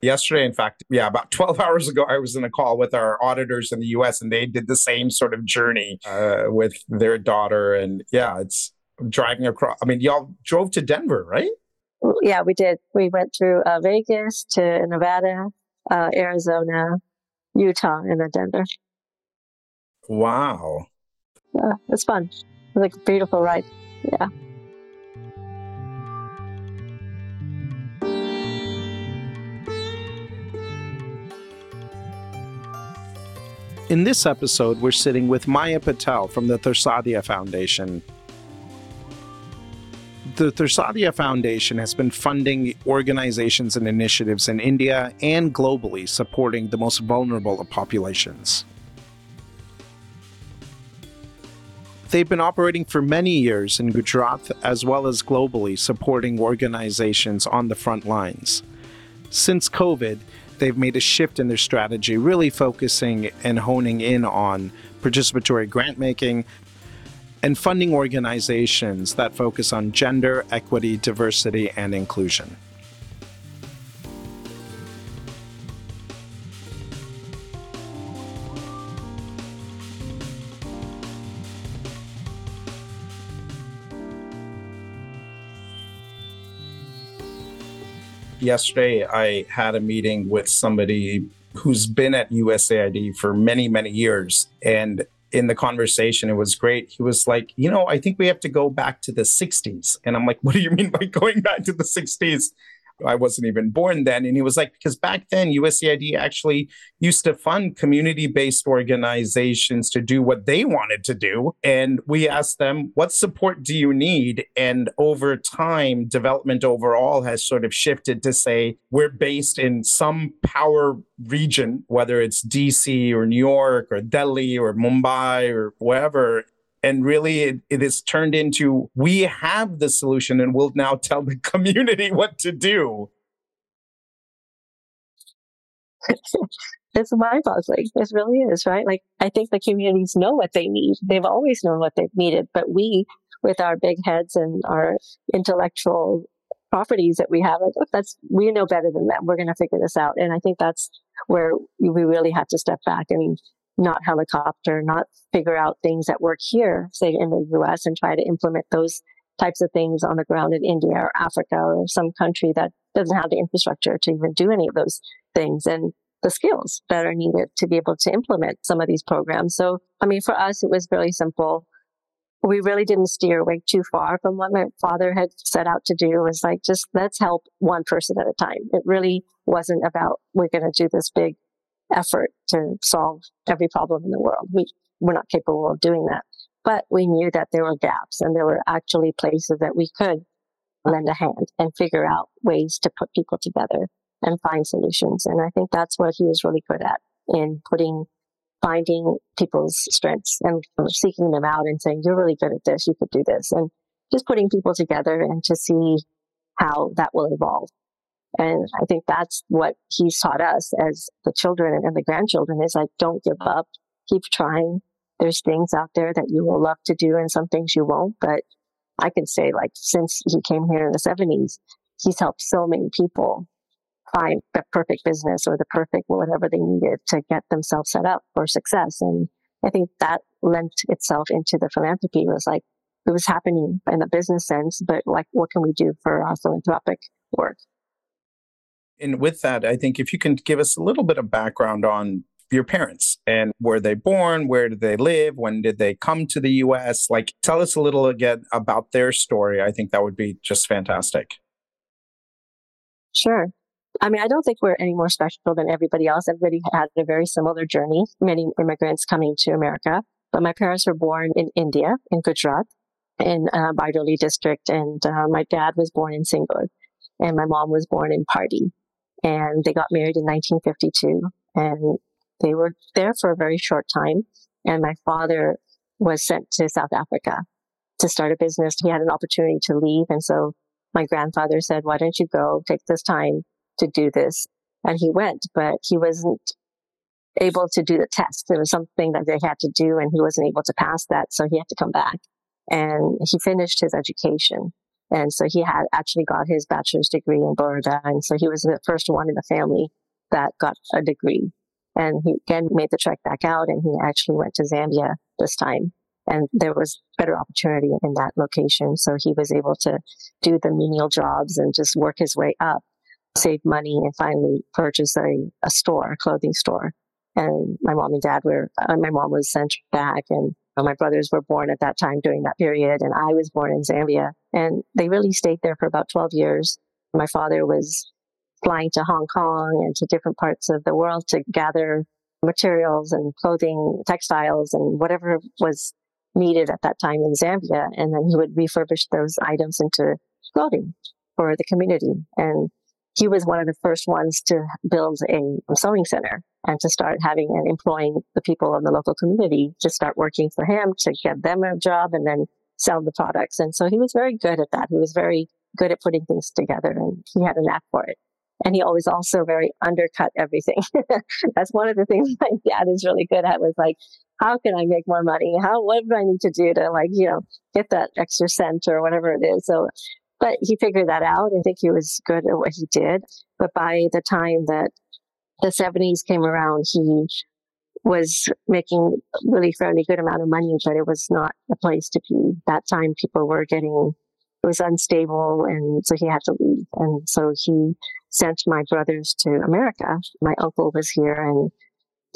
Yesterday, in fact, yeah, about 12 hours ago, I was in a call with our auditors in the US and they did the same sort of journey uh, with their daughter. And yeah, it's driving across. I mean, y'all drove to Denver, right? Yeah, we did. We went through uh, Vegas to Nevada, uh, Arizona, Utah, and then Denver. Wow. Yeah, it's fun. It was like a beautiful ride. Yeah. In this episode, we're sitting with Maya Patel from the Tarsadia Foundation. The Tarsadia Foundation has been funding organizations and initiatives in India and globally supporting the most vulnerable of populations. They've been operating for many years in Gujarat as well as globally, supporting organizations on the front lines. Since COVID, they've made a shift in their strategy, really focusing and honing in on participatory grant making and funding organizations that focus on gender, equity, diversity, and inclusion. Yesterday I had a meeting with somebody who's been at USAID for many, many years. And in the conversation, it was great. He was like, you know, I think we have to go back to the 60s. And I'm like, what do you mean by going back to the 60s? I wasn't even born then. And he was like, because back then USAID actually used to fund community based organizations to do what they wanted to do. And we asked them, what support do you need? And over time, development overall has sort of shifted to say, we're based in some power region, whether it's DC or New York or Delhi or Mumbai or wherever and really it, it is turned into we have the solution and we'll now tell the community what to do. It's mind boggling it really is right? Like i think the communities know what they need. They've always known what they've needed but we with our big heads and our intellectual properties that we have like look that's we know better than them. We're going to figure this out. And i think that's where we really have to step back. And not helicopter, not figure out things that work here, say in the US, and try to implement those types of things on the ground in India or Africa or some country that doesn't have the infrastructure to even do any of those things and the skills that are needed to be able to implement some of these programs. So, I mean, for us, it was really simple. We really didn't steer away too far from what my father had set out to do. It was like, just let's help one person at a time. It really wasn't about, we're going to do this big effort to solve every problem in the world. We, we're not capable of doing that. But we knew that there were gaps and there were actually places that we could lend a hand and figure out ways to put people together and find solutions. And I think that's what he was really good at in putting, finding people's strengths and seeking them out and saying, you're really good at this. You could do this. And just putting people together and to see how that will evolve. And I think that's what he's taught us as the children and the grandchildren is like, don't give uh-huh. up, keep trying. There's things out there that you will love to do and some things you won't. But I can say like since he came here in the seventies, he's helped so many people find the perfect business or the perfect whatever they needed to get themselves set up for success. And I think that lent itself into the philanthropy it was like, it was happening in a business sense, but like, what can we do for our philanthropic work? And with that, I think if you can give us a little bit of background on your parents and were they born? Where did they live? When did they come to the US? Like, tell us a little again about their story. I think that would be just fantastic. Sure. I mean, I don't think we're any more special than everybody else. Everybody had a very similar journey, many immigrants coming to America. But my parents were born in India, in Gujarat, in uh, Bardoli district. And uh, my dad was born in Singur, and my mom was born in Pardi and they got married in 1952 and they were there for a very short time. And my father was sent to South Africa to start a business. He had an opportunity to leave. And so my grandfather said, why don't you go take this time to do this? And he went, but he wasn't able to do the test. It was something that they had to do and he wasn't able to pass that. So he had to come back and he finished his education. And so he had actually got his bachelor's degree in Florida. And so he was the first one in the family that got a degree. And he again made the trek back out and he actually went to Zambia this time. And there was better opportunity in that location. So he was able to do the menial jobs and just work his way up, save money and finally purchase a, a store, a clothing store. And my mom and dad were, uh, my mom was sent back and my brothers were born at that time during that period. And I was born in Zambia and they really stayed there for about 12 years. My father was flying to Hong Kong and to different parts of the world to gather materials and clothing, textiles and whatever was needed at that time in Zambia. And then he would refurbish those items into clothing for the community. And he was one of the first ones to build a sewing center and to start having and employing the people of the local community to start working for him to get them a job and then sell the products. And so he was very good at that. He was very good at putting things together and he had a knack for it. And he always also very undercut everything. That's one of the things my dad is really good at was like, how can I make more money? How, what do I need to do to like, you know, get that extra cent or whatever it is? So, but he figured that out. I think he was good at what he did. But by the time that the 70s came around, he was making really fairly good amount of money, but it was not a place to be. That time people were getting, it was unstable. And so he had to leave. And so he sent my brothers to America. My uncle was here and,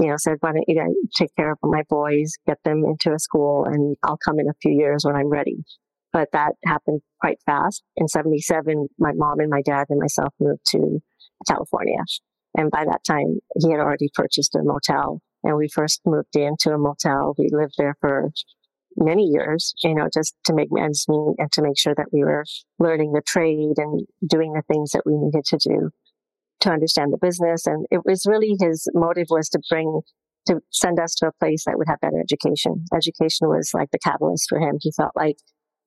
you know, said, why don't you take care of my boys, get them into a school and I'll come in a few years when I'm ready. But that happened quite fast. In 77, my mom and my dad and myself moved to California. And by that time, he had already purchased a motel and we first moved into a motel. We lived there for many years, you know, just to make ends meet and to make sure that we were learning the trade and doing the things that we needed to do to understand the business. And it was really his motive was to bring, to send us to a place that would have better education. Education was like the catalyst for him. He felt like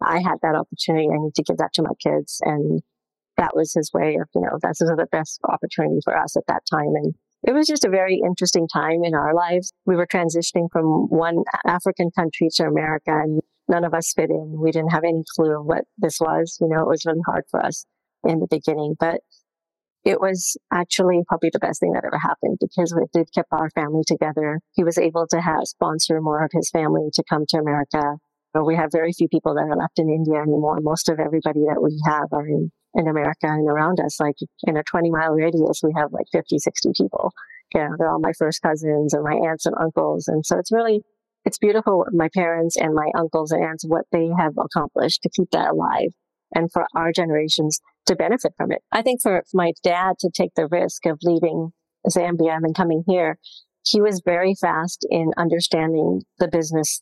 I had that opportunity. I need to give that to my kids. And that was his way of, you know, that's the best opportunity for us at that time. And it was just a very interesting time in our lives. We were transitioning from one African country to America and none of us fit in. We didn't have any clue what this was. You know, it was really hard for us in the beginning, but it was actually probably the best thing that ever happened because it did keep our family together. He was able to have sponsor more of his family to come to America. We have very few people that are left in India anymore. Most of everybody that we have are in in America and around us. Like in a 20 mile radius, we have like 50, 60 people. Know, they're all my first cousins and my aunts and uncles. And so it's really, it's beautiful what my parents and my uncles and aunts, what they have accomplished to keep that alive and for our generations to benefit from it. I think for my dad to take the risk of leaving Zambia and coming here, he was very fast in understanding the business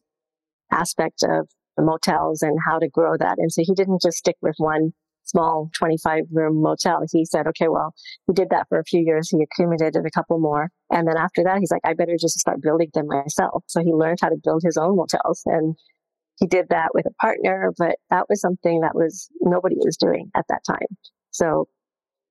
aspect of the motels and how to grow that. And so he didn't just stick with one small 25 room motel. He said, okay, well, he did that for a few years. He accumulated a couple more. And then after that, he's like, I better just start building them myself. So he learned how to build his own motels and he did that with a partner, but that was something that was nobody was doing at that time. So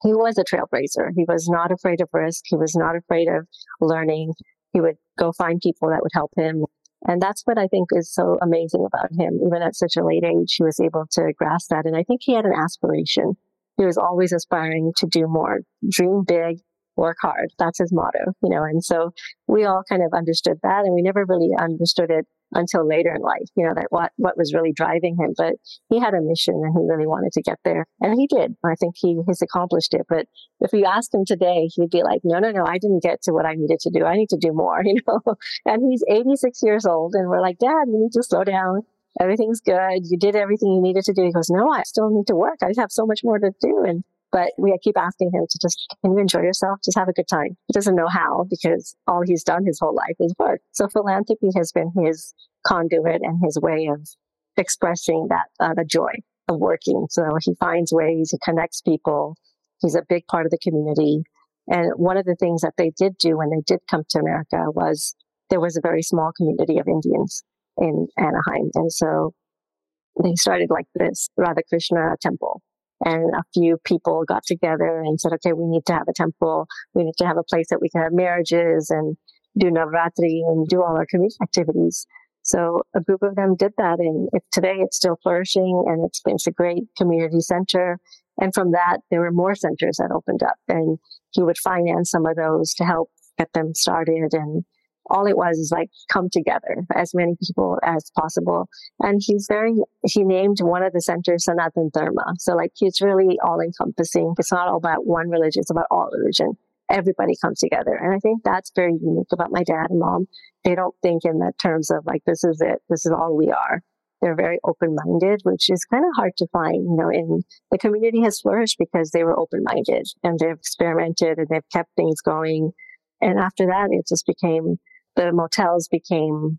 he was a trailblazer. He was not afraid of risk. He was not afraid of learning. He would go find people that would help him and that's what I think is so amazing about him. Even at such a late age, he was able to grasp that. And I think he had an aspiration. He was always aspiring to do more, dream big, work hard. That's his motto, you know. And so we all kind of understood that and we never really understood it until later in life, you know, that what, what was really driving him. But he had a mission and he really wanted to get there. And he did. I think he has accomplished it. But if you ask him today, he'd be like, no, no, no, I didn't get to what I needed to do. I need to do more, you know. and he's 86 years old and we're like, Dad, you need to slow down. Everything's good. You did everything you needed to do. He goes, no, I still need to work. I have so much more to do. And but we keep asking him to just, can you enjoy yourself? Just have a good time. He doesn't know how because all he's done his whole life is work. So philanthropy has been his conduit and his way of expressing that, uh, the joy of working. So he finds ways, he connects people. He's a big part of the community. And one of the things that they did do when they did come to America was there was a very small community of Indians in Anaheim. And so they started like this Radha Krishna temple and a few people got together and said, okay, we need to have a temple. We need to have a place that we can have marriages and do Navratri and do all our community activities. So a group of them did that, and it, today it's still flourishing, and it's, it's a great community center. And from that, there were more centers that opened up, and he would finance some of those to help get them started. And all it was is like come together, as many people as possible. And he's very, he named one of the centers Sanatan Dharma. So like he's really all encompassing. It's not all about one religion, it's about all religion. Everybody comes together. And I think that's very unique about my dad and mom. They don't think in the terms of like, this is it, this is all we are. They're very open minded, which is kind of hard to find. You know, in the community has flourished because they were open minded and they've experimented and they've kept things going. And after that, it just became the motels became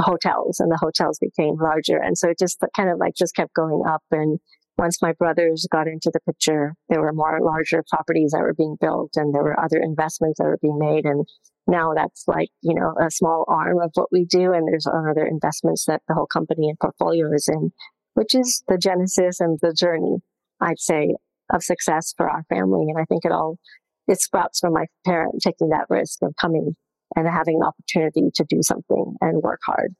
hotels and the hotels became larger. And so it just kind of like just kept going up. And once my brothers got into the picture, there were more larger properties that were being built and there were other investments that were being made. And now that's like, you know, a small arm of what we do. And there's other investments that the whole company and portfolio is in, which is the genesis and the journey, I'd say, of success for our family. And I think it all, it sprouts from my parent taking that risk of coming and having an opportunity to do something and work hard.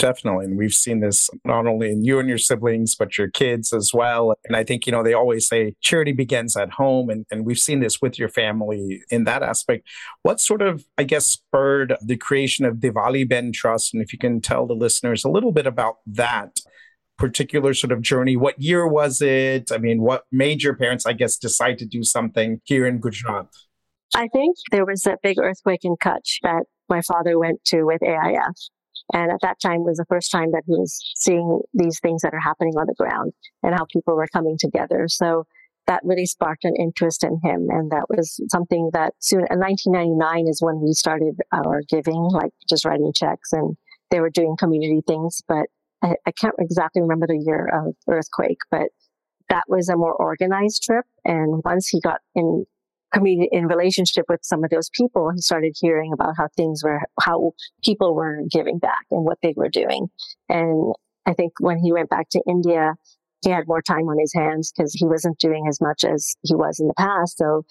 Definitely. And we've seen this not only in you and your siblings, but your kids as well. And I think, you know, they always say charity begins at home. And, and we've seen this with your family in that aspect. What sort of, I guess, spurred the creation of Diwali Ben Trust? And if you can tell the listeners a little bit about that particular sort of journey, what year was it? I mean, what made your parents, I guess, decide to do something here in Gujarat? I think there was a big earthquake in Kutch that my father went to with AIF. And at that time was the first time that he was seeing these things that are happening on the ground and how people were coming together. So that really sparked an interest in him. And that was something that soon in 1999 is when we started our giving, like just writing checks and they were doing community things. But I, I can't exactly remember the year of earthquake, but that was a more organized trip. And once he got in comedian in relationship with some of those people, he started hearing about how things were, how people were giving back and what they were doing. And I think when he went back to India, he had more time on his hands because he wasn't doing as much as he was in the past. So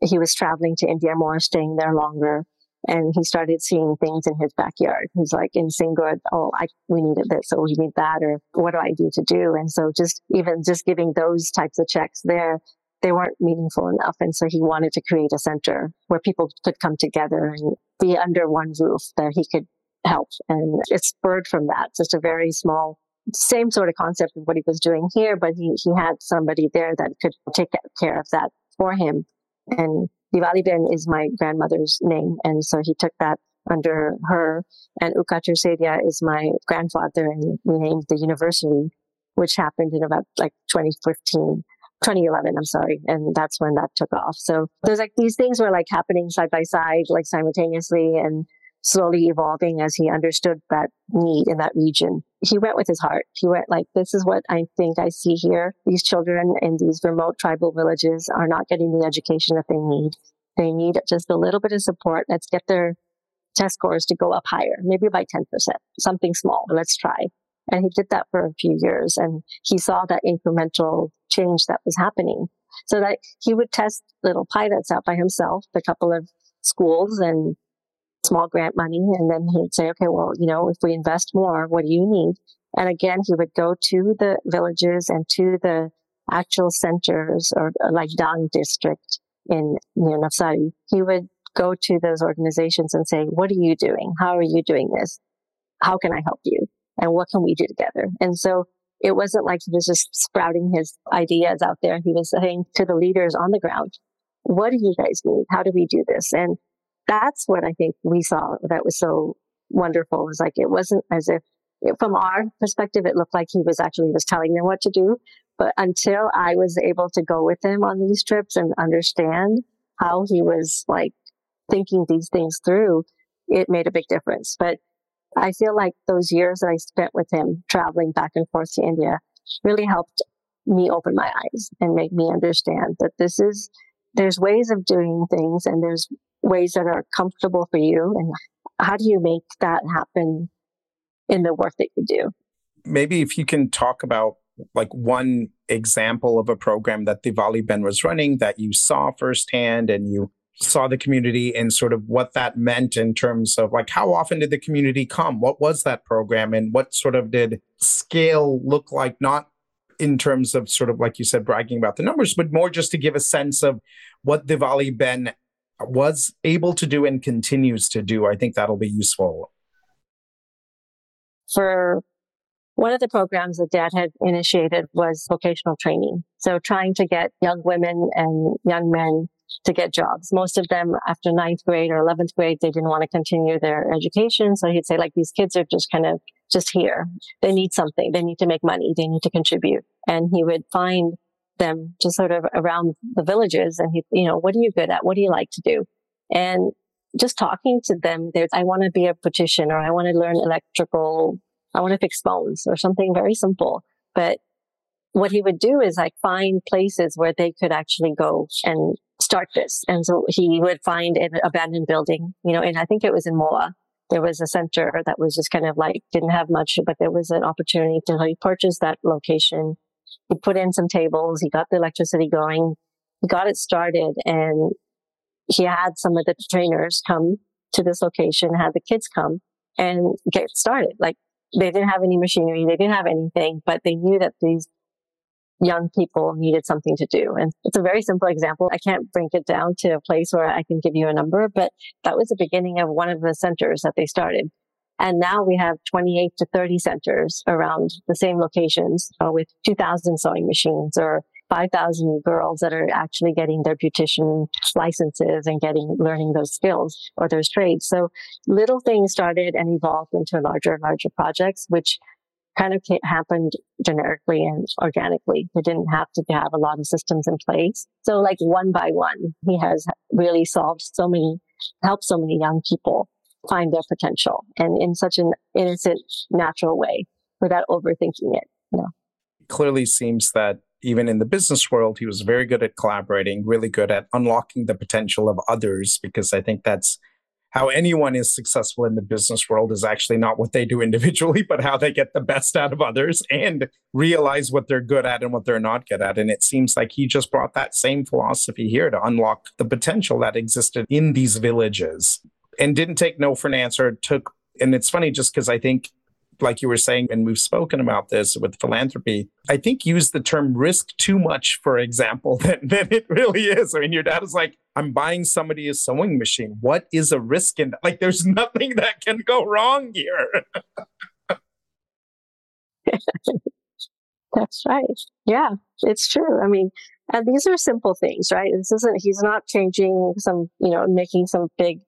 he was traveling to India more, staying there longer. And he started seeing things in his backyard. He's like in Singapore, oh, I, we needed this, or we need that, or what do I do to do? And so just even just giving those types of checks there they weren't meaningful enough. And so he wanted to create a center where people could come together and be under one roof that he could help. And it spurred from that. Just a very small, same sort of concept of what he was doing here, but he, he had somebody there that could take care of that for him. And Diwali Ben is my grandmother's name. And so he took that under her. And Uka Tarsadia is my grandfather, and we named the university, which happened in about like 2015. 2011, I'm sorry. And that's when that took off. So there's like these things were like happening side by side, like simultaneously and slowly evolving as he understood that need in that region. He went with his heart. He went like, this is what I think I see here. These children in these remote tribal villages are not getting the education that they need. They need just a little bit of support. Let's get their test scores to go up higher, maybe by 10%, something small. Let's try. And he did that for a few years and he saw that incremental change that was happening. So that he would test little pilots out by himself, a couple of schools and small grant money. And then he'd say, okay, well, you know, if we invest more, what do you need? And again, he would go to the villages and to the actual centers or, or like Dang district in near Navsari. He would go to those organizations and say, what are you doing? How are you doing this? How can I help you? and what can we do together? And so it wasn't like he was just sprouting his ideas out there. He was saying to the leaders on the ground, what do you guys need? How do we do this? And that's what I think we saw that was so wonderful. It was like, it wasn't as if from our perspective, it looked like he was actually just telling them what to do. But until I was able to go with him on these trips and understand how he was like thinking these things through, it made a big difference. But I feel like those years that I spent with him traveling back and forth to India really helped me open my eyes and make me understand that this is, there's ways of doing things and there's ways that are comfortable for you. And how do you make that happen in the work that you do? Maybe if you can talk about like one example of a program that Diwali Ben was running that you saw firsthand and you saw the community and sort of what that meant in terms of like how often did the community come? What was that program and what sort of did scale look like? Not in terms of sort of like you said, bragging about the numbers, but more just to give a sense of what Diwali Ben was able to do and continues to do. I think that'll be useful. For one of the programs that dad had initiated was vocational training. So trying to get young women and young men to get jobs. Most of them after ninth grade or 11th grade, they didn't want to continue their education. So he'd say like, these kids are just kind of just here. They need something. They need to make money. They need to contribute. And he would find them just sort of around the villages and he, you know, what are you good at? What do you like to do? And just talking to them, I want to be a beautician or I want to learn electrical. I want to fix phones or something very simple. But what he would do is like find places where they could actually go and start this. And so he would find an abandoned building, you know, and I think it was in Moa. There was a center that was just kind of like didn't have much, but there was an opportunity to like purchase that location he put in some tables. He got the electricity going. He got it started and he had some of the trainers come to this location, had the kids come and get started. Like they didn't have any machinery. They didn't have anything, but they knew that these young people needed something to do. And it's a very simple example. I can't bring it down to a place where I can give you a number, but that was the beginning of one of the centers that they started. And now we have 28 to 30 centers around the same locations uh, with 2000 sewing machines or 5,000 girls that are actually getting their beautician licenses and getting, learning those skills or those trades. So little things started and evolved into larger and larger projects, which kind of happened generically and organically. They didn't have to have a lot of systems in place. So like one by one, he has really solved so many, helped so many young people find their potential and in such an innocent, natural way without overthinking it. You know? Clearly seems that even in the business world, he was very good at collaborating, really good at unlocking the potential of others, because I think that's how anyone is successful in the business world is actually not what they do individually, but how they get the best out of others and realize what they're good at and what they're not good at. And it seems like he just brought that same philosophy here to unlock the potential that existed in these villages and didn't take no for an answer. Took, and it's funny just because I think, like you were saying, and we've spoken about this with philanthropy, I think use the term risk too much, for example, than, than it really is. I mean, your dad is like, I'm buying somebody a sewing machine. What is a risk in that? Like, there's nothing that can go wrong here. That's right. Yeah, it's true. I mean, and these are simple things, right? This isn't, he's not changing some, you know, making some big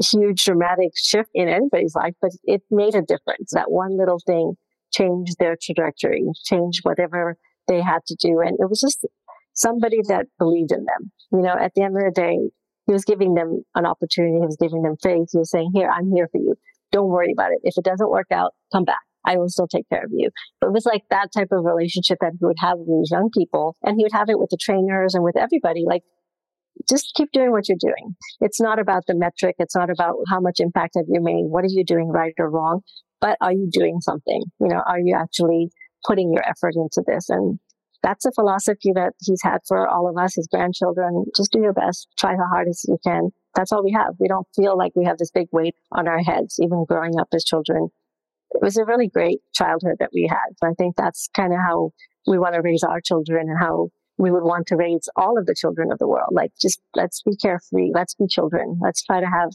huge dramatic shift in anybody's life, but it made a difference. That one little thing changed their trajectory, changed whatever they had to do. And it was just somebody that believed in them. You know, at the end of the day, he was giving them an opportunity. He was giving them faith. He was saying, here, I'm here for you. Don't worry about it. If it doesn't work out, come back. I will still take care of you. But it was like that type of relationship that he would have with these young people. And he would have it with the trainers and with everybody. Like just keep doing what you're doing. It's not about the metric. It's not about how much impact have you made. What are you doing right or wrong? But are you doing something? You know, are you actually putting your effort into this? And that's a philosophy that he's had for all of us, his grandchildren. Just do your best. Try the hardest you can. That's all we have. We don't feel like we have this big weight on our heads, even growing up as children. It was a really great childhood that we had. I think that's kind of how we want to raise our children and how we would want to raise all of the children of the world. Like, just let's be carefree. Let's be children. Let's try to have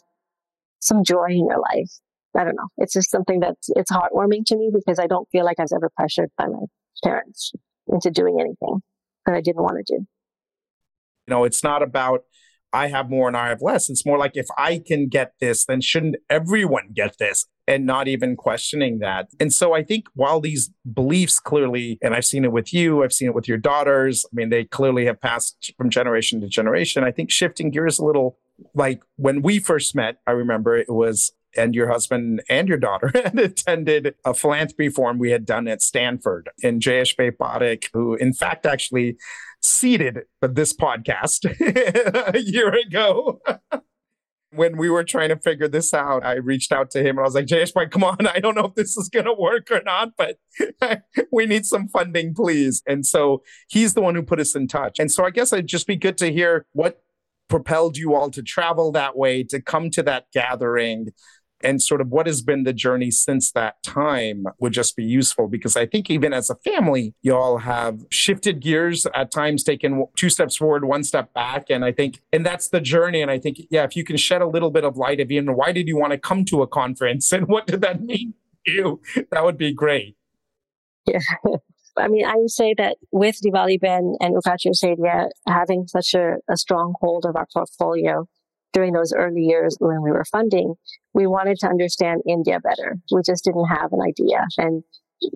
some joy in your life. I don't know. It's just something that's, it's heartwarming to me because I don't feel like I was ever pressured by my parents into doing anything that I didn't want to do. You know, it's not about I have more and I have less. It's more like if I can get this, then shouldn't everyone get this? and not even questioning that. And so I think while these beliefs clearly, and I've seen it with you, I've seen it with your daughters, I mean, they clearly have passed from generation to generation. I think shifting gears a little, like when we first met, I remember it was and your husband and your daughter had attended a philanthropy forum we had done at Stanford. And Jayesh Parekh, who in fact actually seeded this podcast a year ago, when we were trying to figure this out, I reached out to him and I was like, Jayesh, come on. I don't know if this is going to work or not, but we need some funding, please. And so he's the one who put us in touch. And so I guess it'd just be good to hear what propelled you all to travel that way, to come to that gathering? And sort of what has been the journey since that time would just be useful because I think even as a family, you all have shifted gears at times, taken two steps forward, one step back. And I think, and that's the journey. And I think, yeah, if you can shed a little bit of light of even why did you want to come to a conference and what did that mean to you, that would be great. Yeah. I mean, I would say that with Diwali Ben and Uka Tarsadia having such a, a strong hold of our portfolio, during those early years when we were funding, we wanted to understand India better. We just didn't have an idea. And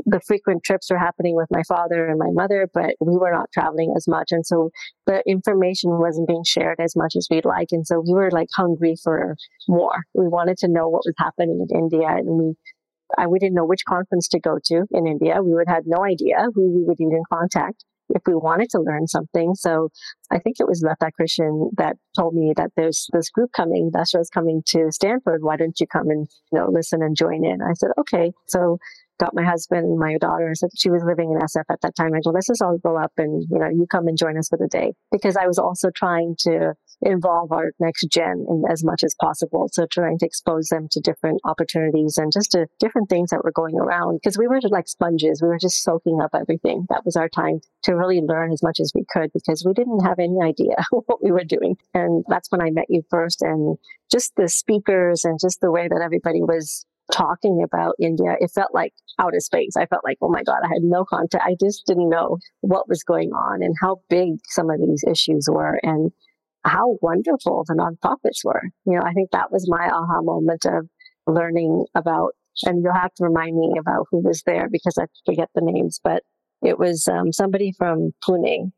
the frequent trips were happening with my father and my mother, but we were not traveling as much. And so the information wasn't being shared as much as we'd like. And so we were like hungry for more. We wanted to know what was happening in India. And we, I, we didn't know which conference to go to in India. We would have no idea who we would even contact if we wanted to learn something. So I think it was Lata Krishnan that told me that there's this group coming, is coming to Stanford. Why don't you come and, you know, listen and join in? I said, okay. So got my husband and my daughter. Said she was living in SF at that time. I go, let's just all go up and, you know, you come and join us for the day. Because I was also trying to involve our next gen in as much as possible. So trying to expose them to different opportunities and just to different things that were going around. Because we were like sponges. We were just soaking up everything. That was our time to really learn as much as we could because we didn't have any idea what we were doing. And that's when I met you first and just the speakers and just the way that everybody was talking about India, it felt like outer space. I felt like, oh my God, I had no contact. I just didn't know what was going on and how big some of these issues were. And how wonderful the nonprofits were. You know, I think that was my aha moment of learning about, and you'll have to remind me about who was there because I forget the names, but it was um, somebody from Pune.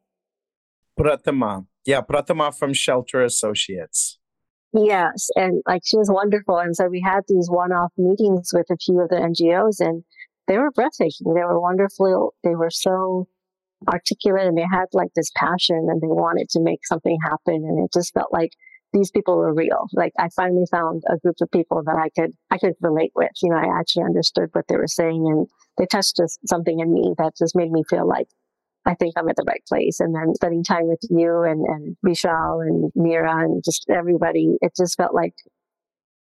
Pratima. Yeah, Pratima from Shelter Associates. Yes. And like she was wonderful. And so we had these one off meetings with a few of the NGOs and they were breathtaking. They were wonderful. They were so articulate and they had like this passion and they wanted to make something happen. And it just felt like these people were real. Like I finally found a group of people that I could, I could relate with. You know, I actually understood what they were saying and they touched just something in me that just made me feel like I think I'm at the right place. And then spending time with you and, and Vishal and Mira and just everybody, it just felt like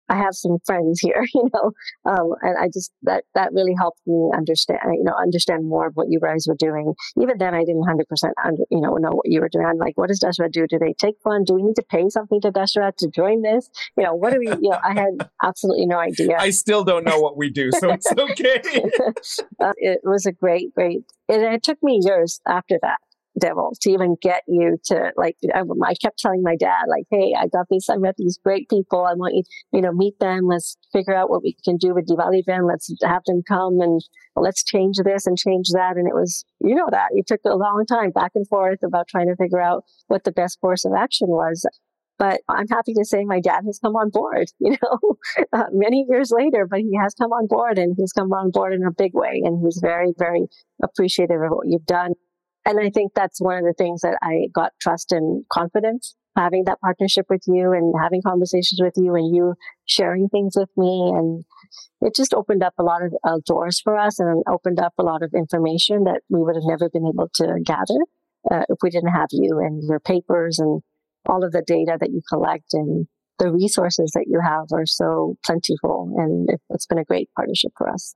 I have some friends here, you know, um, and I just that that really helped me understand, you know, understand more of what you guys were doing. Even then, I didn't hundred percent, you know, know what you were doing. I'm like, what does Dasra do? Do they take fun? Do we need to pay something to Dasra to join this? You know, what do we? You know, I had absolutely no idea. I still don't know what we do, so it's okay. uh, it was a great, great. And it took me years after that Deval to even get you to like I, I, kept telling my dad like hey i got these i met these great people i want you you know meet them let's figure out what we can do with diwali Ben. let's have them come and let's change this and change that and it was you know that it took a long time back and forth about trying to figure out what the best course of action was but I'm happy to say my dad has come on board, you know, uh, many years later, but he has come on board and he's come on board in a big way. And he's very, very appreciative of what you've done. And I think that's one of the things that I got trust and confidence having that partnership with you and having conversations with you and you sharing things with me. And it just opened up a lot of uh, doors for us and opened up a lot of information that we would have never been able to gather uh, if we didn't have you and your papers and all of the data that you collect and the resources that you have are so plentiful. And it's been a great partnership for us.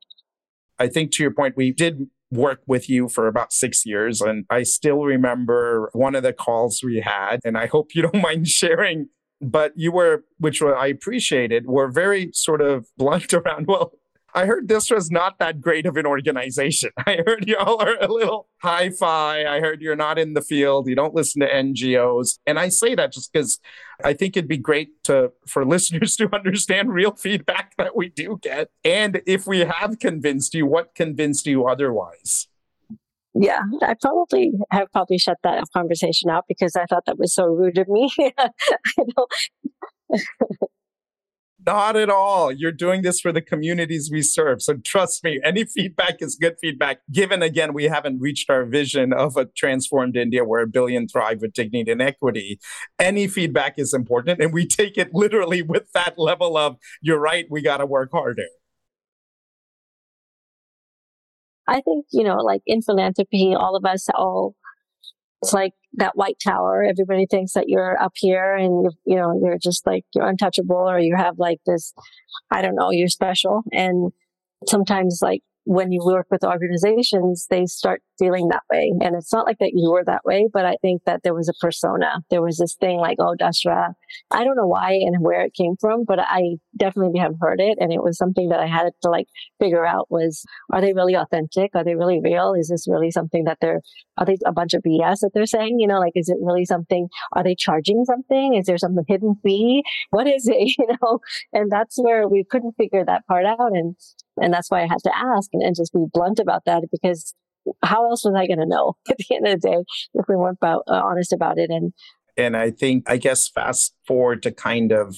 I think to your point, we did work with you for about six years. And I still remember one of the calls we had, and I hope you don't mind sharing, but you were, which I appreciated, were very sort of blunt around, well, I heard this was not that great of an organization. I heard y'all are a little hi fi. I heard you're not in the field. You don't listen to NGOs. And I say that just because I think it'd be great to for listeners to understand real feedback that we do get. And if we have convinced you, what convinced you otherwise? Yeah, I probably have probably shut that conversation out because I thought that was so rude of me. I don't not at all. You're doing this for the communities we serve. So trust me, any feedback is good feedback. Given again, we haven't reached our vision of a transformed India where a billion thrive with dignity and equity. Any feedback is important. And we take it literally with that level of, you're right, we got to work harder. I think, you know, like in philanthropy, all of us all it's like that white tower. Everybody thinks that you're up here and you know you're just like you're untouchable or you have like this, I don't know, you're special. And sometimes like when you work with organizations, they start feeling that way. And it's not like that you were that way, but I think that there was a persona. There was this thing like, oh, Dasra. I don't know why and where it came from, but I definitely have heard it. And it was something that I had to like figure out was, are they really authentic? Are they really real? Is this really something that they're, are they a bunch of BS that they're saying? You know, like, is it really something? Are they charging something? Is there some hidden fee? What is it? You know, and that's where we couldn't figure that part out. And and that's why I had to ask and, and just be blunt about that because how else was I going to know at the end of the day if we weren't about, uh, honest about it? And and I think I guess fast forward to kind of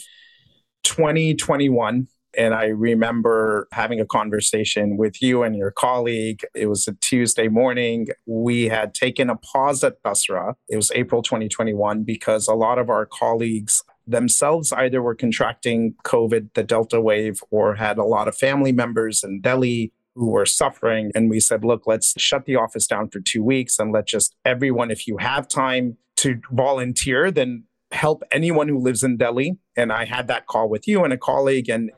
2021 and I remember having a conversation with you and your colleague. It was a Tuesday morning. We had taken a pause at Dasra. It was April 2021 because a lot of our colleagues themselves either were contracting COVID, the Delta wave, or had a lot of family members in Delhi who were suffering. And we said, look, let's shut the office down for two weeks and let just everyone, if you have time to volunteer, then help anyone who lives in Delhi. And I had that call with you and a colleague, and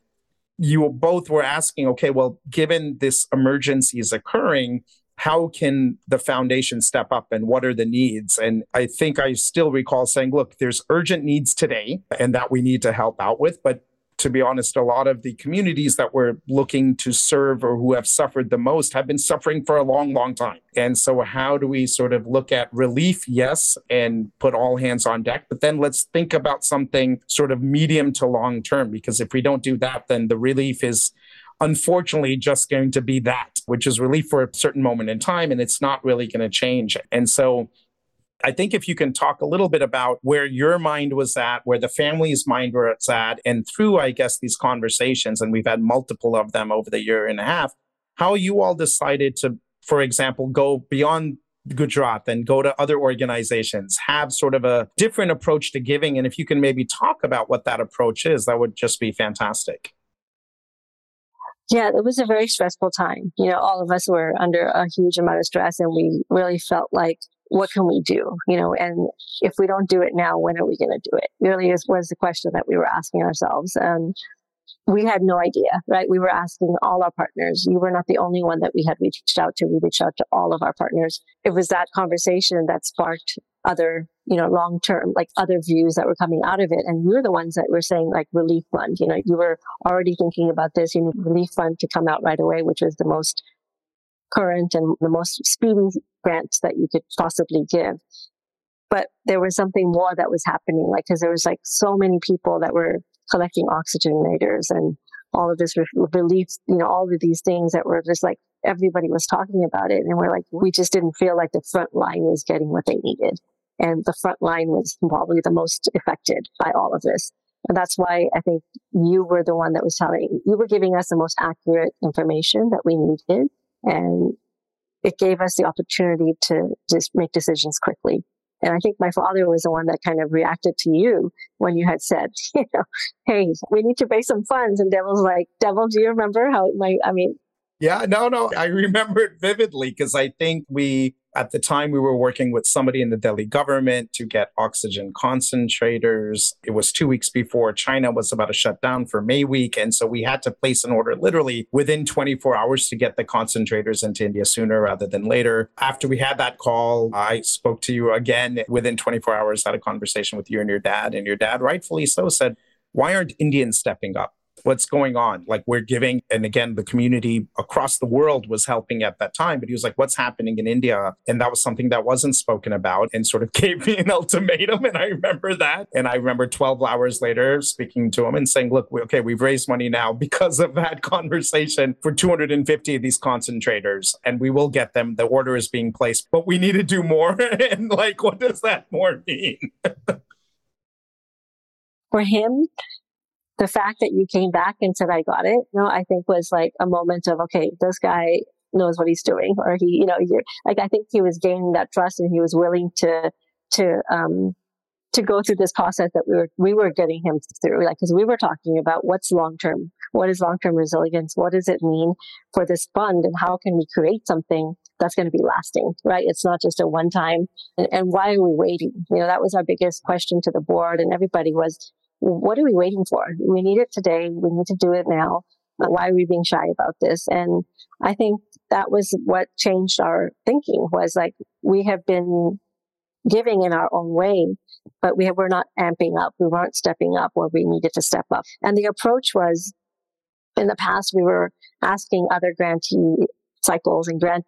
you both were asking, okay, well, given this emergency is occurring, how can the foundation step up and what are the needs? And I think I still recall saying, look, there's urgent needs today and that we need to help out with. But to be honest, a lot of the communities that we're looking to serve or who have suffered the most have been suffering for a long, long time. And so, how do we sort of look at relief? Yes, and put all hands on deck. But then let's think about something sort of medium to long term, because if we don't do that, then the relief is unfortunately just going to be that, which is relief for a certain moment in time, and it's not really going to change. And so I think if you can talk a little bit about where your mind was at, where the family's mind was at, and through, I guess, these conversations, and we've had multiple of them over the year and a half, how you all decided to, for example, go beyond Gujarat and go to other organizations, have sort of a different approach to giving. And if you can maybe talk about what that approach is, that would just be fantastic. Yeah, it was a very stressful time. You know, all of us were under a huge amount of stress and we really felt like, what can we do? You know, and if we don't do it now, when are we going to do it? Really is, was the question that we were asking ourselves. And we had no idea, right? We were asking all our partners. You were not the only one that we had reached out to. We reached out to all of our partners. It was that conversation that sparked other, you know, long term, like other views that were coming out of it. And you're the ones that were saying like relief fund, you know, you were already thinking about this. You need relief fund to come out right away, which was the most current and the most speedy grant that you could possibly give. But there was something more that was happening, like, cause there was like so many people that were collecting oxygenators and all of this relief, you know, all of these things that were just like everybody was talking about it. And we're like, we just didn't feel like the front line was getting what they needed. And the front line was probably the most affected by all of this. And that's why I think you were the one that was telling, you were giving us the most accurate information that we needed. And it gave us the opportunity to just make decisions quickly. And I think my father was the one that kind of reacted to you when you had said, you know, hey, we need to raise some funds. And Deval's like, Deval, do you remember how my, I mean, yeah, no, no, I remember it vividly because I think we, at the time, we were working with somebody in the Delhi government to get oxygen concentrators. It was two weeks before China was about to shut down for May week. And so we had to place an order literally within 24 hours to get the concentrators into India sooner rather than later. After we had that call, I spoke to you again within 24 hours, had a conversation with you and your dad. And your dad, rightfully so, said, Why aren't Indians stepping up? What's going on? Like we're giving, and again, the community across the world was helping at that time, but he was like, what's happening in India? And that was something that wasn't spoken about and sort of gave me an ultimatum. And I remember that. And I remember 12 hours later speaking to him and saying, look, okay, we've raised money now because of that conversation for 250 of these concentrators and we will get them. The order is being placed, but we need to do more. and like, what does that more mean? for him, the fact that you came back and said, I got it, you know, I think was like a moment of, okay, this guy knows what he's doing. Or he, you know, like, I think he was gaining that trust and he was willing to, to, um, to go through this process that we were we were getting him through like because we were talking about what's long term what is long term resilience what does it mean for this fund and how can we create something that's going to be lasting, right? It's not just a one time. And, and why are we waiting? You know, that was our biggest question to the board and everybody was, what are we waiting for? We need it today. We need to do it now. Why are we being shy about this? And I think that was what changed our thinking was like, we have been giving in our own way, but we were not amping up. We weren't stepping up where we needed to step up. And the approach was in the past, we were asking other grantee cycles and grant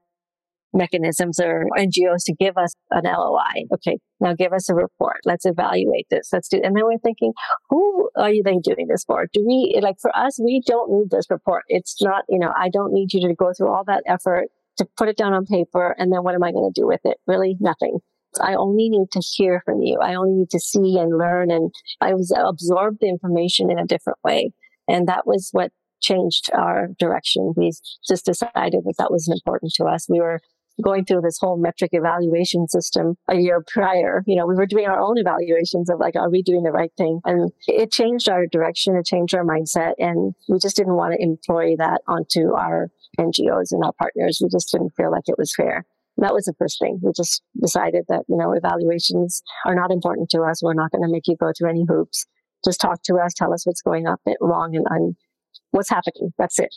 mechanisms or NGOs to give us an LOI. Okay, now give us a report. Let's evaluate this. Let's do. And then we're thinking, who are you? they doing this for? Do we like for us? We don't need this report. It's not. You know, I don't need you to go through all that effort to put it down on paper. And then what am I going to do with it? Really, nothing. I only need to hear from you. I only need to see and learn. And I was absorb the information in a different way. And that was what changed our direction. We just decided that that was important to us. We were going through this whole metric evaluation system a year prior. You know, we were doing our own evaluations of like, are we doing the right thing? And it changed our direction, it changed our mindset, and we just didn't want to employ that onto our NGOs and our partners. We just didn't feel like it was fair. that was the first thing. We just decided that, you know, evaluations are not important to us. We're not going to make you go through any hoops. Just talk to us, tell us what's going up eh, wrong and, and what's happening. That's it.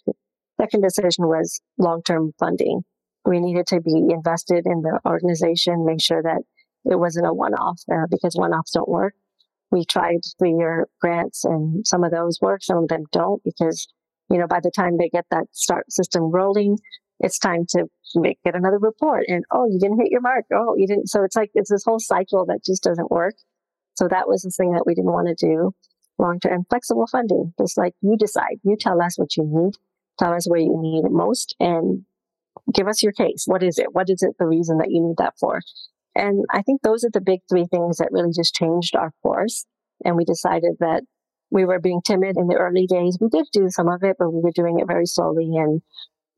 Second decision was long-term funding. We needed to be invested in the organization, make sure that it wasn't a one-off uh, because one-offs don't work. We tried three-year grants and some of those work, some of them don't because, you know, by the time they get that start system rolling, it's time to make, get another report and, oh, you didn't hit your mark. Oh, you didn't. So it's like, it's this whole cycle that just doesn't work. So that was the thing that we didn't want to do long term flexible funding. Just like you decide, you tell us what you need, tell us where you need it most, and give us your case. What is it? What is it the reason that you need that for? And I think those are the big three things that really just changed our course. And we decided that we were being timid in the early days. We did do some of it, but we were doing it very slowly and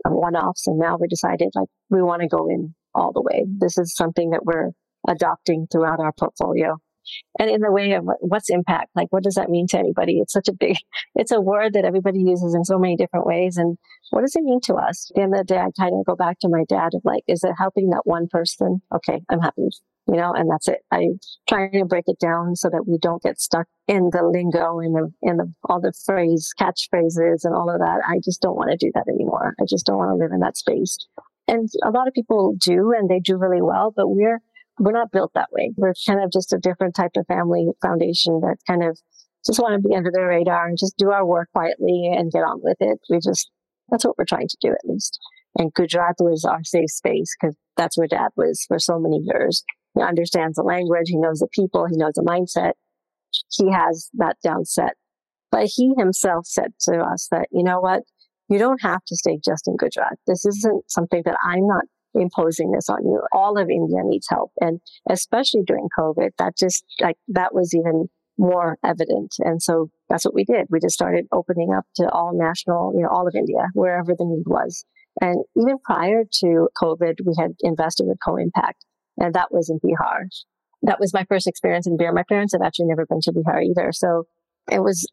um, one offs. And now we decided like we want to go in all the way. This is something that we're adopting throughout our portfolio and in the way of what's impact like what does that mean to anybody? It's such a big it's a word that everybody uses in so many different ways and what does it mean to us? At the end of the day i kind of go back to my dad of like is it helping that one person? Okay i'm happy you know and that's it. I'm trying to break it down so that we don't get stuck in the lingo and the in the all the phrase catchphrases and all of that. I just don't want to do that anymore. I just don't want to live in that space. And a lot of people do and they do really well but we're we're not built that way. We're kind of just a different type of family foundation that kind of just want to be under the radar and just do our work quietly and get on with it. We just, that's what we're trying to do at least. And Gujarat was our safe space because that's where dad was for so many years. He understands the language. He knows the people. He knows the mindset. He has that down set. But he himself said to us that, you know what? You don't have to stay just in Gujarat. This isn't something that I'm not imposing this on you. All of India needs help. And especially during COVID, that just like, that was even more evident. And so that's what we did. We just started opening up to all national, you know, all of India, wherever the need was. And even prior to COVID, we had invested with Co-Impact and that was in Bihar. That was my first experience in Bihar. My parents have actually never been to Bihar either. So it was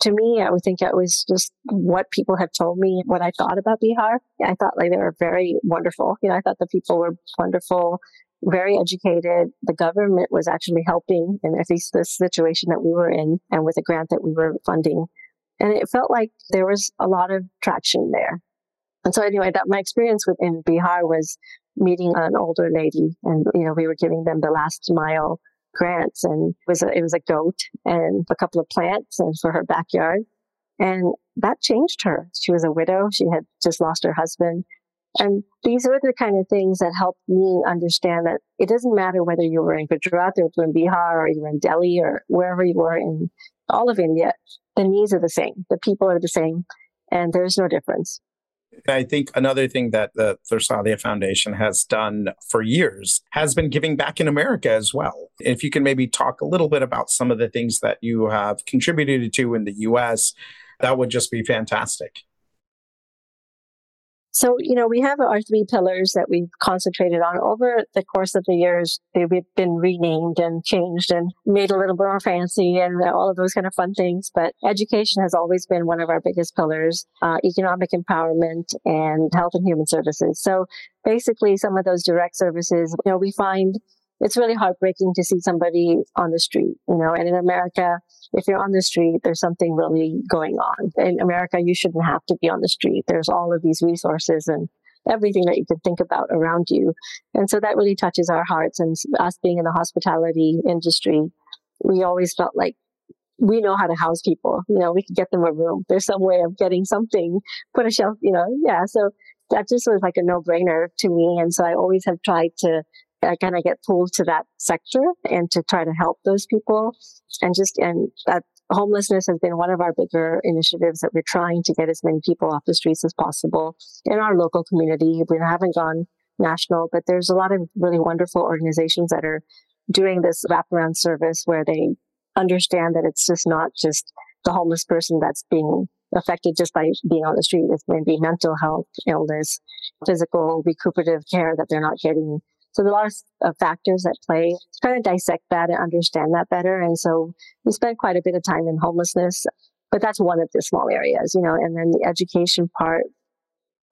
to me, I would think it was just what people have told me, what I thought about Bihar. I thought like they were very wonderful. You know, I thought the people were wonderful, very educated. The government was actually helping in at least this situation that we were in and with a grant that we were funding. And it felt like there was a lot of traction there. And so anyway, that my experience within Bihar was meeting an older lady and, you know, we were giving them the last mile grants and it was a, it was a goat and a couple of plants and for her backyard. And that changed her. She was a widow. She had just lost her husband. And these are the kind of things that helped me understand that it doesn't matter whether you were in Gujarat or in Bihar or you were in Delhi or wherever you were in all of India, the needs are the same. The people are the same and there's no difference. I think another thing that the Tarsadia Foundation has done for years has been giving back in America as well. If you can maybe talk a little bit about some of the things that you have contributed to in the US, that would just be fantastic. So, you know, we have our three pillars that we've concentrated on over the course of the years. They've been renamed and changed and made a little more fancy and all of those kind of fun things. But education has always been one of our biggest pillars, uh, economic empowerment and health and human services. So basically some of those direct services, you know, we find it's really heartbreaking to see somebody on the street, you know, and in America, if you're on the street, there's something really going on. In America, you shouldn't have to be on the street. There's all of these resources and everything that you can think about around you. And so that really touches our hearts. And us being in the hospitality industry, we always felt like we know how to house people. You know, we could get them a room. There's some way of getting something, put a shelf, you know, yeah. So that just was like a no brainer to me. And so I always have tried to I kind of get pulled to that sector and to try to help those people. And just, and that homelessness has been one of our bigger initiatives that we're trying to get as many people off the streets as possible in our local community. We haven't gone national, but there's a lot of really wonderful organizations that are doing this wraparound service where they understand that it's just not just the homeless person that's being affected just by being on the street. It's maybe mental health, illness, physical recuperative care that they're not getting so there's a uh, lot of factors at play. Trying to dissect that and understand that better. And so we spent quite a bit of time in homelessness, but that's one of the small areas, you know, and then the education part.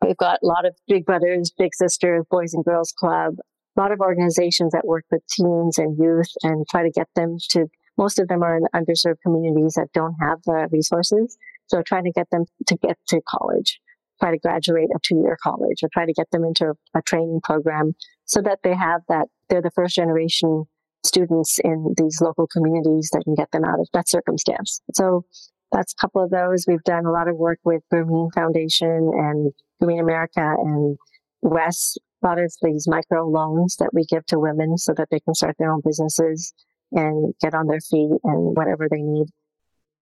We've got a lot of big brothers, big sisters, boys and girls club, a lot of organizations that work with teens and youth and try to get them to, most of them are in underserved communities that don't have the resources. So trying to get them to get to college try to graduate a two year college or try to get them into a training program so that they have that, they're the first generation students in these local communities that can get them out of that circumstance. So that's a couple of those. We've done a lot of work with Grameen Foundation and Grameen America and WES, a lot of these micro loans that we give to women so that they can start their own businesses and get on their feet and whatever they need.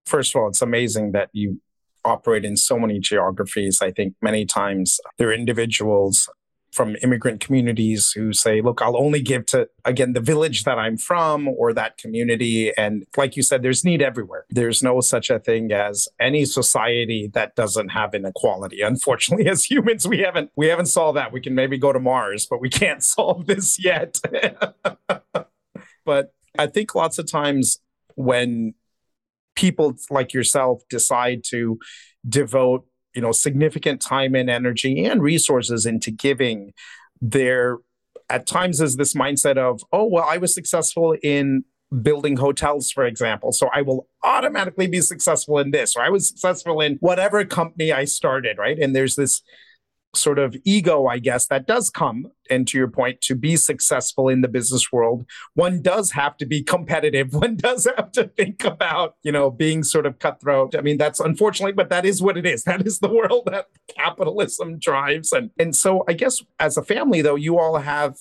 First of all, it's amazing that you operate in so many geographies. I think many times there are individuals from immigrant communities who say, look, I'll only give to, again, the village that I'm from or that community. And like you said, there's need everywhere. There's no such a thing as any society that doesn't have inequality. Unfortunately, as humans, we haven't, we haven't solved that. We can maybe go to Mars, but we can't solve this yet. but I think lots of times when people like yourself decide to devote you know significant time and energy and resources into giving there at times is this mindset of oh well i was successful in building hotels for example so i will automatically be successful in this or i was successful in whatever company i started right? And there's this sort of ego, I guess, that does come. And to your point, to be successful in the business world, one does have to be competitive. One does have to think about, you know, being sort of cutthroat. I mean, that's unfortunately, but that is what it is. That is the world that capitalism drives. And and so I guess as a family, though, you all have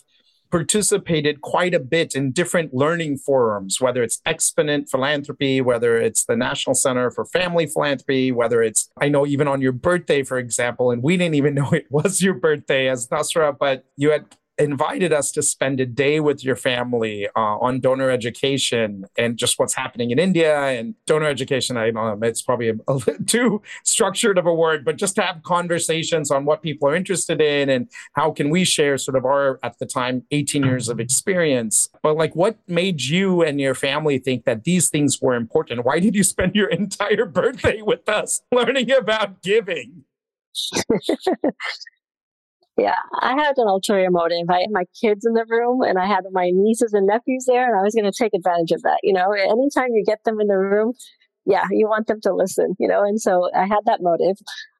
participated quite a bit in different learning forums, whether it's Exponent Philanthropy, whether it's the National Center for Family Philanthropy, whether it's, I know even on your birthday, for example, and we didn't even know it was your birthday as Dasra, but you had invited us to spend a day with your family uh, on donor education and just what's happening in India and donor education. I know it's probably a, a too structured of a word, but just to have conversations on what people are interested in and how can we share sort of our at the time 18 years of experience. But like, what made you and your family think that these things were important? Why did you spend your entire birthday with us learning about giving? Yeah, I had an ulterior motive. I had my kids in the room and I had my nieces and nephews there, and I was going to take advantage of that. You know, anytime you get them in the room, yeah, you want them to listen, you know, and so I had that motive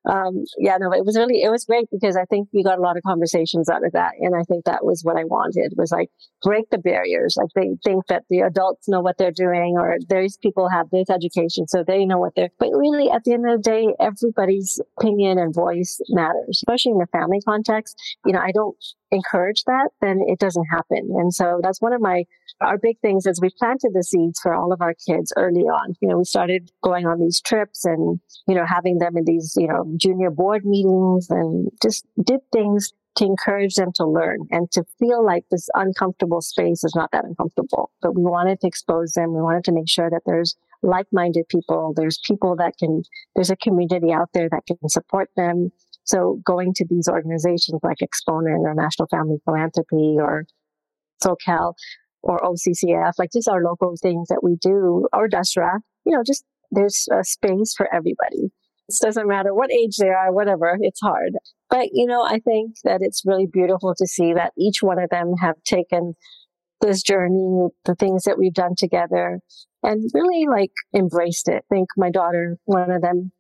um, yeah, no, it was really, it was great because I think we got a lot of conversations out of that. And I think that was what I wanted was like break the barriers. Like they think that the adults know what they're doing or these people have this education. So they know what they're, but really at the end of the day, everybody's opinion and voice matters, especially in the family context. You know, I don't encourage that, then it doesn't happen. And so that's one of my, our big things is we planted the seeds for all of our kids early on. You know, we started going on these trips and, you know, having them in these, you know, junior board meetings and just did things to encourage them to learn and to feel like this uncomfortable space is not that uncomfortable. But we wanted to expose them. We wanted to make sure that there's like-minded people. There's people that can, there's a community out there that can support them So going to these organizations like Exponent or National Family Philanthropy or SoCal or OCCF, like these are local things that we do, or Dasra, you know, just there's a space for everybody. It doesn't matter what age they are, whatever, it's hard. But, you know, I think that it's really beautiful to see that each one of them have taken this journey, the things that we've done together, and really like embraced it. I think my daughter, one of them,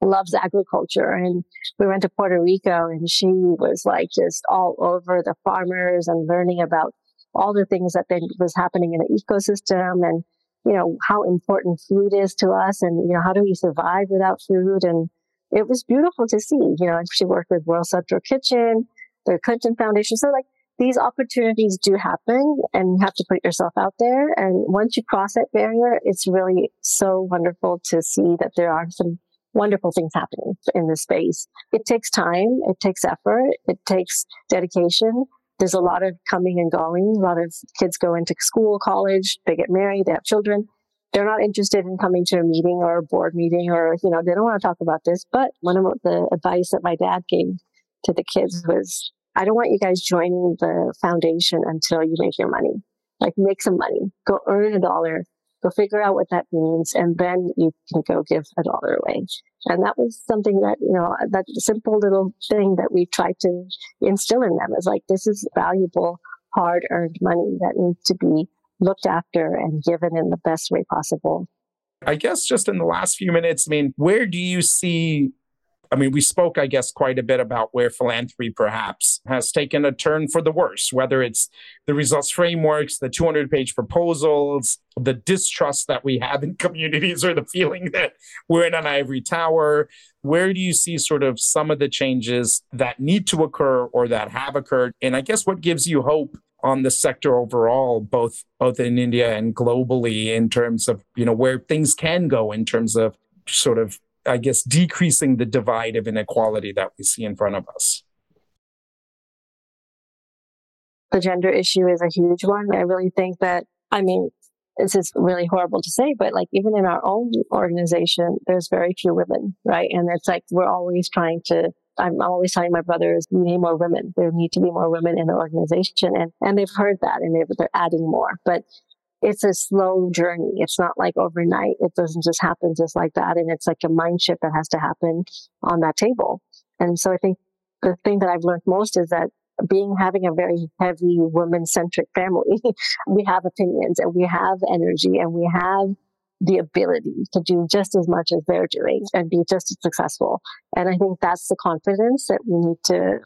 loves agriculture and we went to Puerto Rico and she was like just all over the farmers and learning about all the things that was happening in the ecosystem and you know how important food is to us and you know how do we survive without food and it was beautiful to see you know she worked with World Central Kitchen the Clinton Foundation so like these opportunities do happen and you have to put yourself out there. And once you cross that barrier, it's really so wonderful to see that there are some wonderful things happening in this space. It takes time. It takes effort. It takes dedication. There's a lot of coming and going. A lot of kids go into school, college, they get married, they have children. They're not interested in coming to a meeting or a board meeting or, you know, they don't want to talk about this. But one of the advice that my dad gave to the kids was I don't want you guys joining the foundation until you make your money. Like make some money, go earn a dollar, go figure out what that means, and then you can go give a dollar away. And that was something that, you know, that simple little thing that we tried to instill in them is like, this is valuable, hard earned money that needs to be looked after and given in the best way possible. I guess just in the last few minutes, I mean, where do you see I mean, we spoke, I guess, quite a bit about where philanthropy perhaps has taken a turn for the worse, whether it's the results frameworks, the 200 page proposals, the distrust that we have in communities, or the feeling that we're in an ivory tower. Where do you see sort of some of the changes that need to occur or that have occurred? And I guess what gives you hope on the sector overall, both both in India and globally, in terms of you know where things can go in terms of sort of I guess, decreasing the divide of inequality that we see in front of us. The gender issue is a huge one. I really think that, I mean, this is really horrible to say, but like even in our own organization, there's very few women, right? And it's like we're always trying to I'm always telling my brothers, we need more women. There need to be more women in the organization. And, and they've heard that and they're, they're adding more. But it's a slow journey. It's not like overnight. It doesn't just happen just like that. And it's like a mind shift that has to happen on that table. And so I think the thing that I've learned most is that being having a very heavy woman centric family, we have opinions and we have energy and we have the ability to do just as much as they're doing and be just as successful. And I think that's the confidence that we need to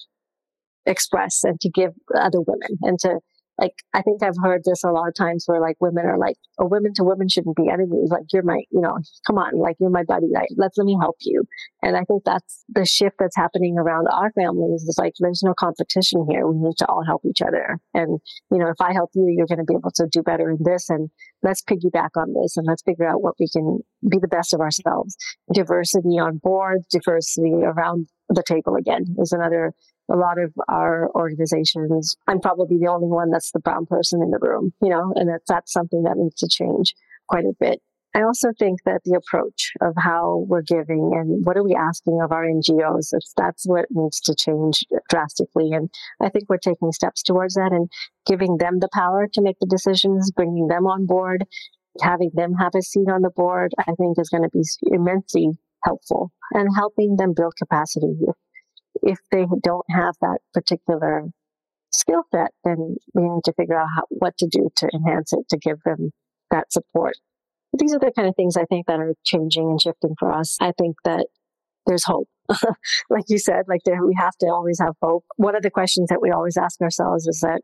express and to give other women and to like I think I've heard this a lot of times where like women are like, oh, women to women shouldn't be enemies. Like you're my, you know, come on, like you're my buddy. Like let let me help you. And I think that's the shift that's happening around our families. Is like there's no competition here. We need to all help each other. And you know, if I help you, you're going to be able to do better in this. And let's piggyback on this and let's figure out what we can be the best of ourselves. Diversity on board, diversity around the table again is another a lot of our organizations, I'm probably the only one that's the brown person in the room, you know, and that's, that's something that needs to change quite a bit. I also think that the approach of how we're giving and what are we asking of our NGOs, that's what needs to change drastically. And I think we're taking steps towards that and giving them the power to make the decisions, bringing them on board, having them have a seat on the board, I think is going to be immensely helpful and helping them build capacity. If they don't have that particular skill set, then we need to figure out how, what to do to enhance it to give them that support. These are the kind of things I think that are changing and shifting for us. I think that there's hope. like you said, like there, we have to always have hope. One of the questions that we always ask ourselves is that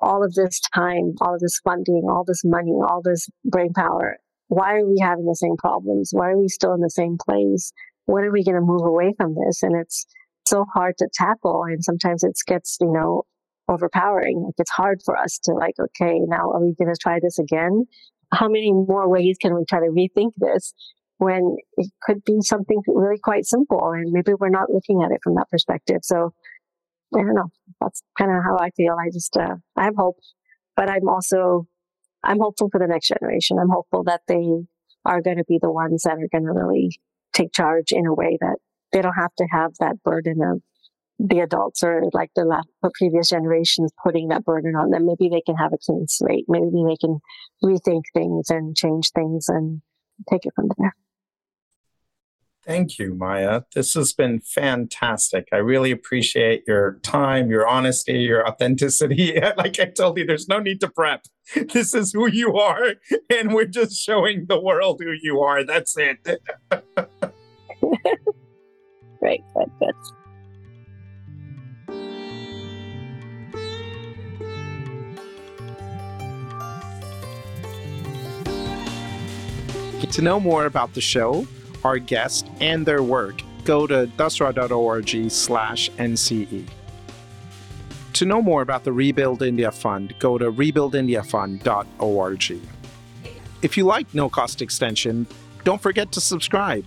all of this time, all of this funding, all this money, all this brain power, why are we having the same problems? Why are we still in the same place? When are we going to move away from this? And it's so hard to tackle. And sometimes it gets, you know, overpowering. Like it's hard for us to like, okay, now are we going to try this again? How many more ways can we try to rethink this when it could be something really quite simple and maybe we're not looking at it from that perspective. So I don't know. That's kind of how I feel. I just, uh, I have hope, but I'm also, I'm hopeful for the next generation. I'm hopeful that they are going to be the ones that are going to really take charge in a way that they don't have to have that burden of the adults or like the last the previous generations putting that burden on them. Maybe they can have a clean slate. Maybe they can rethink things and change things and take it from there. Thank you, Maya. This has been fantastic. I really appreciate your time, your honesty, your authenticity. like I told you, there's no need to prep. This is who you are, and we're just showing the world who you are. That's it. Great, good, good. To know more about the show, our guest, and their work, go to dasra.org slash NCE. To know more about the Rebuild India Fund, go to rebuildindiafund.org. If you like No Cost Extension, don't forget to subscribe